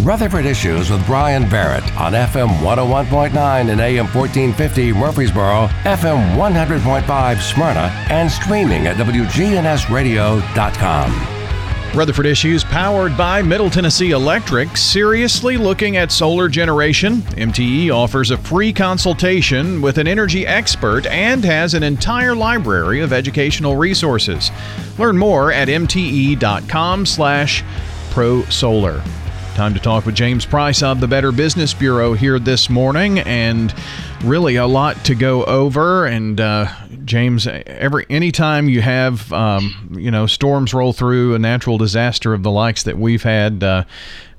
Rutherford Issues with Bryan Barrett on FM 101.9 and AM 1450 Murfreesboro, FM 100.5 Smyrna, and streaming at WGNSradio.com. Rutherford Issues powered by Middle Tennessee Electric. Seriously looking at solar generation? MTE offers a free consultation with an energy expert and has an entire library of educational resources. Learn more at mte.com slash prosolar. Time to talk with James Price of the Better Business Bureau here this morning, and really a lot to go over. And uh, James, every anytime you have um, you know storms roll through a natural disaster of the likes that we've had. Uh,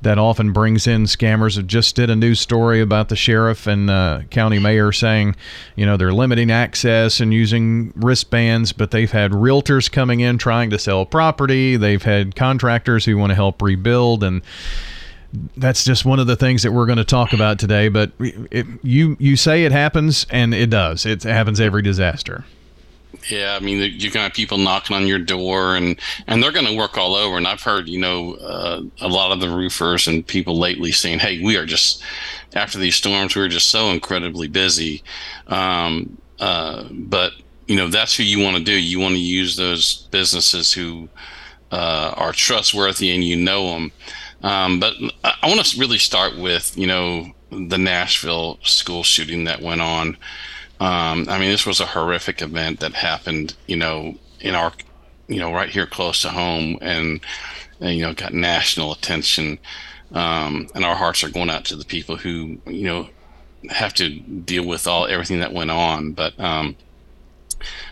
that often brings in scammers. I just did a news story about the sheriff and uh, county mayor saying, you know, they're limiting access and using wristbands, but they've had realtors coming in trying to sell property. They've had contractors who want to help rebuild, and that's just one of the things that we're going to talk about today. But it, you you say it happens, and it does. It happens every disaster. Yeah, I mean, you're gonna have people knocking on your door, and and they're gonna work all over. And I've heard, you know, uh, a lot of the roofers and people lately saying, "Hey, we are just after these storms, we are just so incredibly busy." Um, uh, but you know, that's who you want to do. You want to use those businesses who uh, are trustworthy and you know them. Um, but I want to really start with, you know, the Nashville school shooting that went on. Um, I mean, this was a horrific event that happened, you know, in our, you know, right here close to home and, and you know, got national attention. Um, and our hearts are going out to the people who, you know, have to deal with all everything that went on. But, um,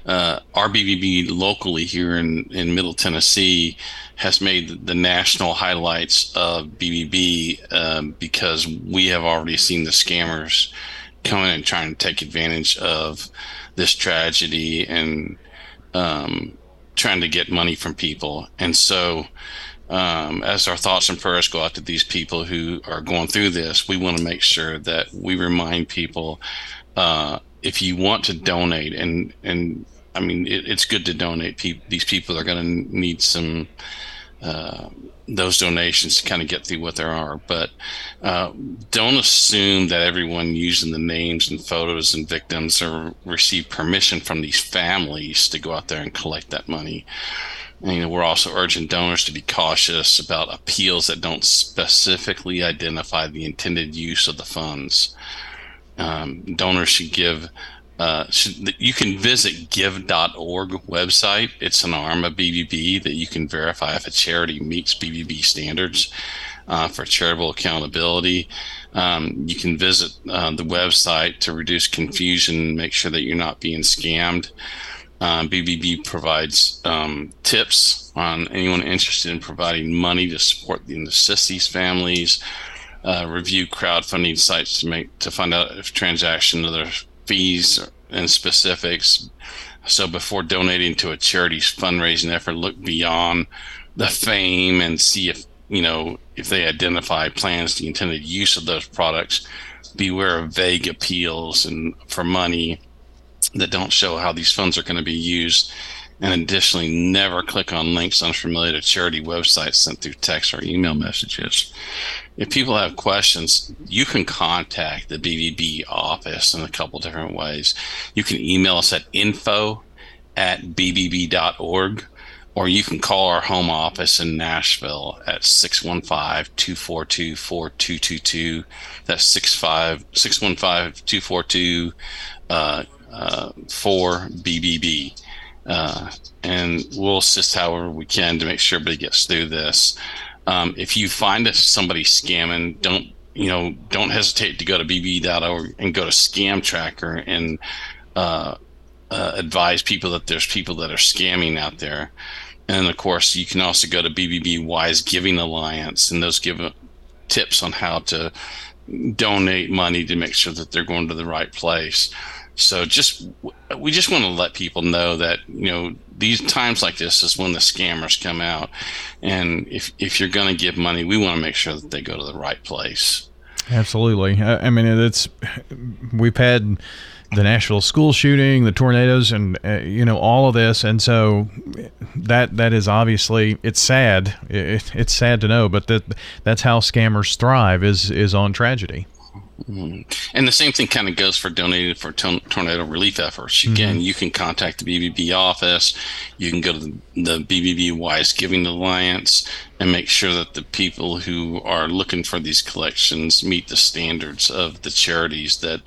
uh, RBBB locally here in, in Middle Tennessee has made the national highlights of BBB um, because we have already seen the scammers coming and trying to take advantage of this tragedy and um, trying to get money from people. And so, um, as our thoughts and prayers go out to these people who are going through this, we want to make sure that we remind people uh, if you want to donate and and I mean, it, it's good to donate. Pe- these people are going to need some uh, those donations to kind of get through what there are. But uh, don't assume that everyone using the names and photos and victims or receive permission from these families to go out there and collect that money. And, you know, we're also urging donors to be cautious about appeals that don't specifically identify the intended use of the funds. Um, donors should give uh, you can visit give.org website. It's an arm of BBB that you can verify if a charity meets BBB standards uh, for charitable accountability. Um, you can visit uh, the website to reduce confusion, and make sure that you're not being scammed. BBB uh, provides um, tips on anyone interested in providing money to support and assist these families. Uh, review crowdfunding sites to make to find out if transaction other fees and specifics. So before donating to a charity's fundraising effort, look beyond the fame and see if you know if they identify plans the intended use of those products. Beware of vague appeals and for money that don't show how these funds are going to be used. And additionally, never click on links unfamiliar to charity websites sent through text or email messages if people have questions, you can contact the BBB office in a couple different ways. You can email us at info at bbb.org, or you can call our home office in Nashville at 615-242-4222. That's 615-242 uh, uh, 4BBB. Uh, and we'll assist however we can to make sure everybody gets through this. Um, if you find somebody scamming, don't you know? Don't hesitate to go to bb.org and go to Scam Tracker and uh, uh, advise people that there's people that are scamming out there. And of course, you can also go to BBB Wise Giving Alliance, and those give tips on how to donate money to make sure that they're going to the right place. So just we just want to let people know that you know these times like this is when the scammers come out, and if if you're going to give money, we want to make sure that they go to the right place. Absolutely. I, mean, it's we've had the Nashville school shooting, the tornadoes, and uh, you know all of this, and so that that is obviously it's sad. It, it's sad to know, but that that's how scammers thrive is is on tragedy. Mm-hmm. And the same thing kind of goes for donating for tornado relief efforts. Again, mm-hmm. you can contact the BBB office. You can go to the, the BBB Wise Giving Alliance and make sure that the people who are looking for these collections meet the standards of the charities that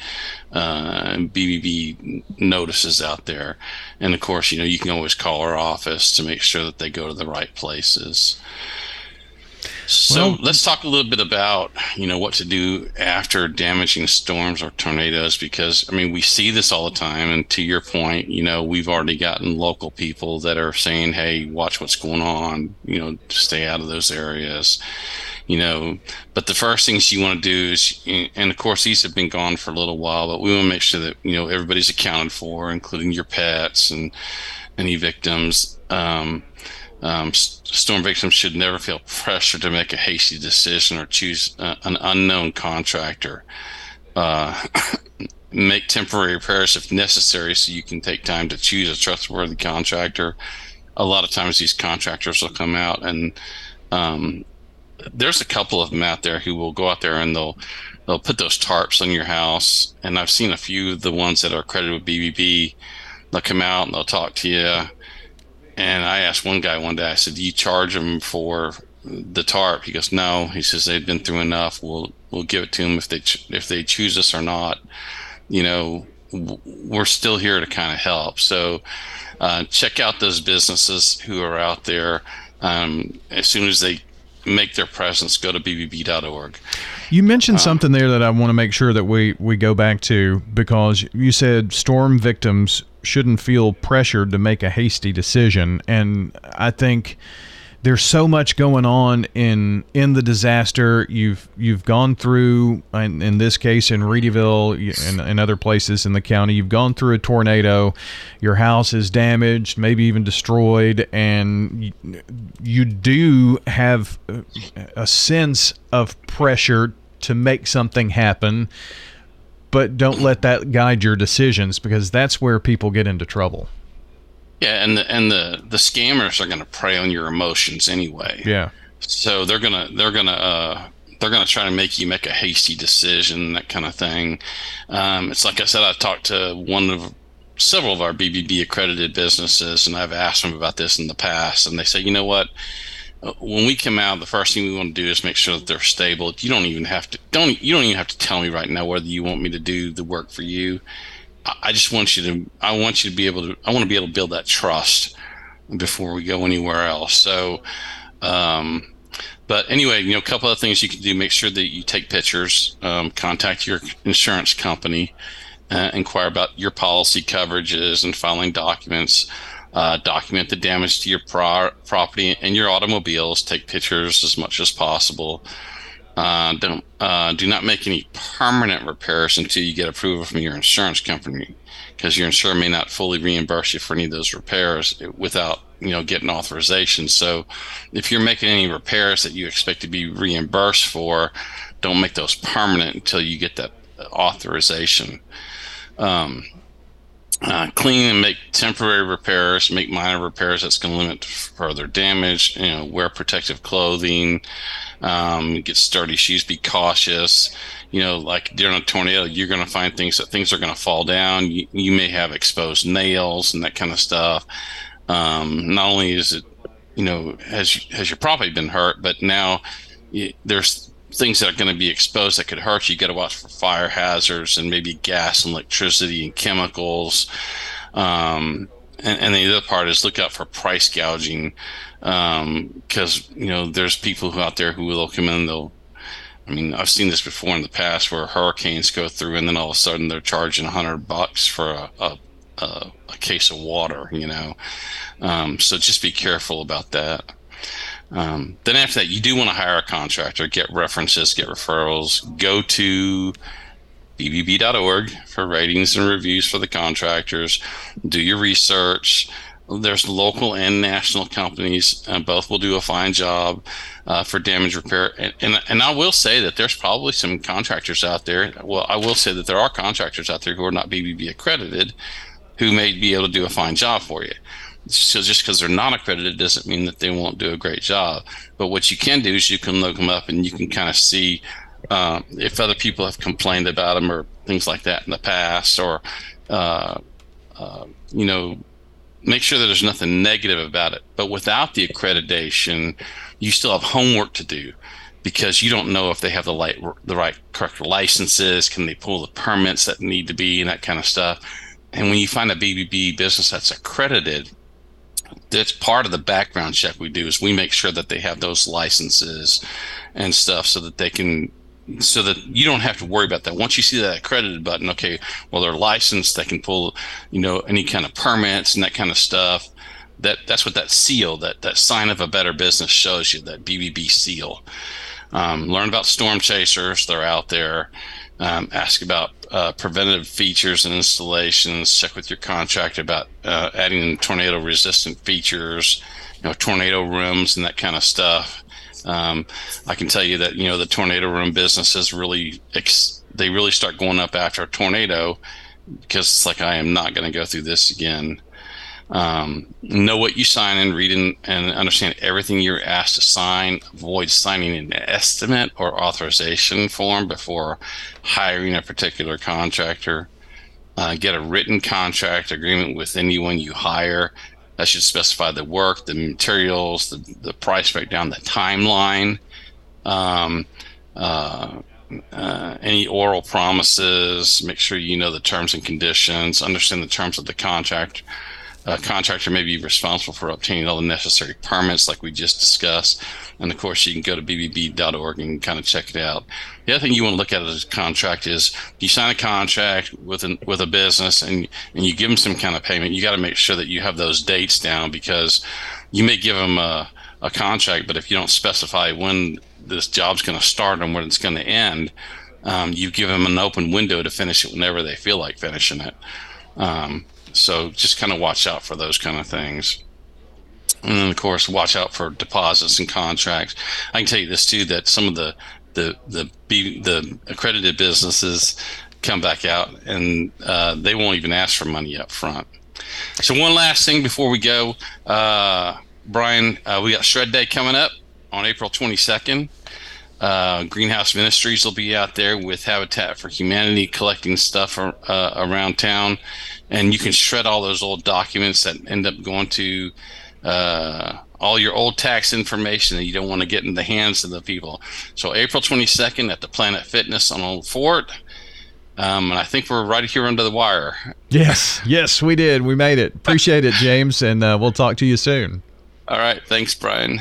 uh, BBB notices out there. And of course, you know, you can always call our office to make sure that they go to the right places. So well, let's talk a little bit about you know what to do after damaging storms or tornadoes because I mean we see this all the time. And to your point you know we've already gotten local people that are saying hey watch what's going on you know stay out of those areas you know. But the first things you want to do is and of course these have been gone for a little while but we want to make sure that you know everybody's accounted for including your pets and any victims. Um, um, storm victims should never feel pressure to make a hasty decision or choose uh, an unknown contractor. Uh, make temporary repairs if necessary so you can take time to choose a trustworthy contractor. A lot of times these contractors will come out and um, there's a couple of them out there who will go out there and they'll they'll put those tarps on your house. And I've seen a few of the ones that are credited with BBB. They'll come out and they'll talk to you and I asked one guy one day, I said, Do you charge them for the tarp? He goes, No. He says they've been through enough. We'll we'll give it to them if they ch- if they choose us or not. You know, we're still here to kind of help. So uh, check out those businesses who are out there. Um, as soon as they make their presence, go to bbb.org. You mentioned um, something there that I want to make sure that we, we go back to because you said storm victims shouldn't feel pressured to make a hasty decision. And I think there's so much going on in in the disaster. You've you've gone through, in, in this case, in Readyville and, other places in the county. You've gone through a tornado. Your house is damaged, maybe even destroyed, and you, you do have a sense of pressure to make something happen but don't let that guide your decisions because that's where people get into trouble. Yeah, and the and the the scammers are going to prey on your emotions anyway. Yeah. So they're gonna they're gonna uh, they're gonna try to make you make a hasty decision, that kind of thing. Um, it's like I said, I talked to one of several of our BBB accredited businesses, and I've asked them about this in the past, and they say, you know what, when we come out, the first thing we want to do is make sure that they're stable. You don't even have to don't you don't even have to tell me right now whether you want me to do the work for you. I just want you to I want you to be able to I want to be able to build that trust before we go anywhere else. So, um, but anyway, you know, a couple of things you can do: make sure that you take pictures, um, contact your insurance company, uh, inquire about your policy coverages, and filing documents. Uh, document the damage to your pro- property and your automobiles. Take pictures as much as possible. Uh, don't uh, do not make any permanent repairs until you get approval from your insurance company, because your insurer may not fully reimburse you for any of those repairs without you know getting authorization. So, if you're making any repairs that you expect to be reimbursed for, don't make those permanent until you get that authorization. Um, uh, clean and make temporary repairs, make minor repairs that's going to limit further damage. You know, wear protective clothing, um, get sturdy shoes, be cautious. You know, like during a tornado, you're going to find things that things are going to fall down. You, you, may have exposed nails and that kind of stuff. Um, not only is it, you know, has has your property been hurt, but now you, there's things that are going to be exposed that could hurt you. You got to watch for fire hazards and maybe gas and electricity and chemicals. Um, and, and, the other part is look out for price gouging because um, you know there's people out there who will come in they'll I mean, I've seen this before in the past where hurricanes go through, and then all of a sudden they're charging hundred bucks for a, a, a, a, case of water. You know, um, so just be careful about that. Um, then after that, you do want to hire a contractor, get references, get referrals, go to bbb.org for ratings and reviews for the contractors, do your research. there's local and national companies, and both will do a fine job uh, for damage repair. And, and, and I will say that there's probably some contractors out there. Well, I will say that there are contractors out there who are not BBB accredited, who may be able to do a fine job for you. So just because they're not accredited doesn't mean that they won't do a great job. But what you can do is you can look them up and you can kind of see uh, if other people have complained about them or things like that in the past, or uh, uh, you know, make sure that there's nothing negative about it. But without the accreditation, you still have homework to do because you don't know if they have the right, the right correct licenses, can they pull the permits that need to be, and that kind of stuff. And when you find a BBB business that's accredited, that's part of the background check we do is we make sure that they have those licenses and stuff so that they can so that you don't have to worry about that. Once you see that accredited button, okay, well they're licensed, they can pull, you know, any kind of permits and that kind of stuff. That that's what that seal, that that sign of a better business shows you, that BBB seal. Um, learn about storm chasers; they're out there. Um, ask about uh, preventative features and installations. Check with your contractor about uh, adding tornado resistant features, you know, tornado rooms and that kind of stuff. Um, I can tell you that you know the tornado room business is really ex- they really start going up after a tornado because it's like I am not going to go through this again. Um, know what you sign and read and, and understand everything you're asked to sign. Avoid signing an estimate or authorization form before hiring a particular contractor. Uh, get a written contract agreement with anyone you hire that should specify the work, the materials, the, the price breakdown, the timeline, um, uh, uh, any oral promises. Make sure you know the terms and conditions, understand the terms of the contract a contractor may be responsible for obtaining all the necessary permits, like we just discussed. And of course, you can go to bbb.org and kind of check it out. The other thing you want to look at as a contract is you sign a contract with an, with a business and and you give them some kind of payment. You got to make sure that you have those dates down because you may give them a, a contract, but if you don't specify when this job's going to start and when it's going to end, um, you give them an open window to finish it whenever they feel like finishing it. Um, so just kind of watch out for those kind of things. And then, of course, watch out for deposits and contracts. I can tell you this too: that some of the the the the accredited businesses come back out and uh, they won't even ask for money up front. So one last thing before we go, uh, Bryan, uh, we got Shred Day coming up on April 22nd. Uh, Greenhouse Ministries will be out there with Habitat for Humanity collecting stuff uh, around town and you can shred all those old documents that end up going to uh, all your old tax information that you don't want to get in the hands of the people. So April 22nd at the Planet Fitness on Old Fort. Um, and I think we're right here under the wire. Yes, yes, we did. We made it. Appreciate it, James, and uh, we'll talk to you soon. All right. Thanks, Bryan.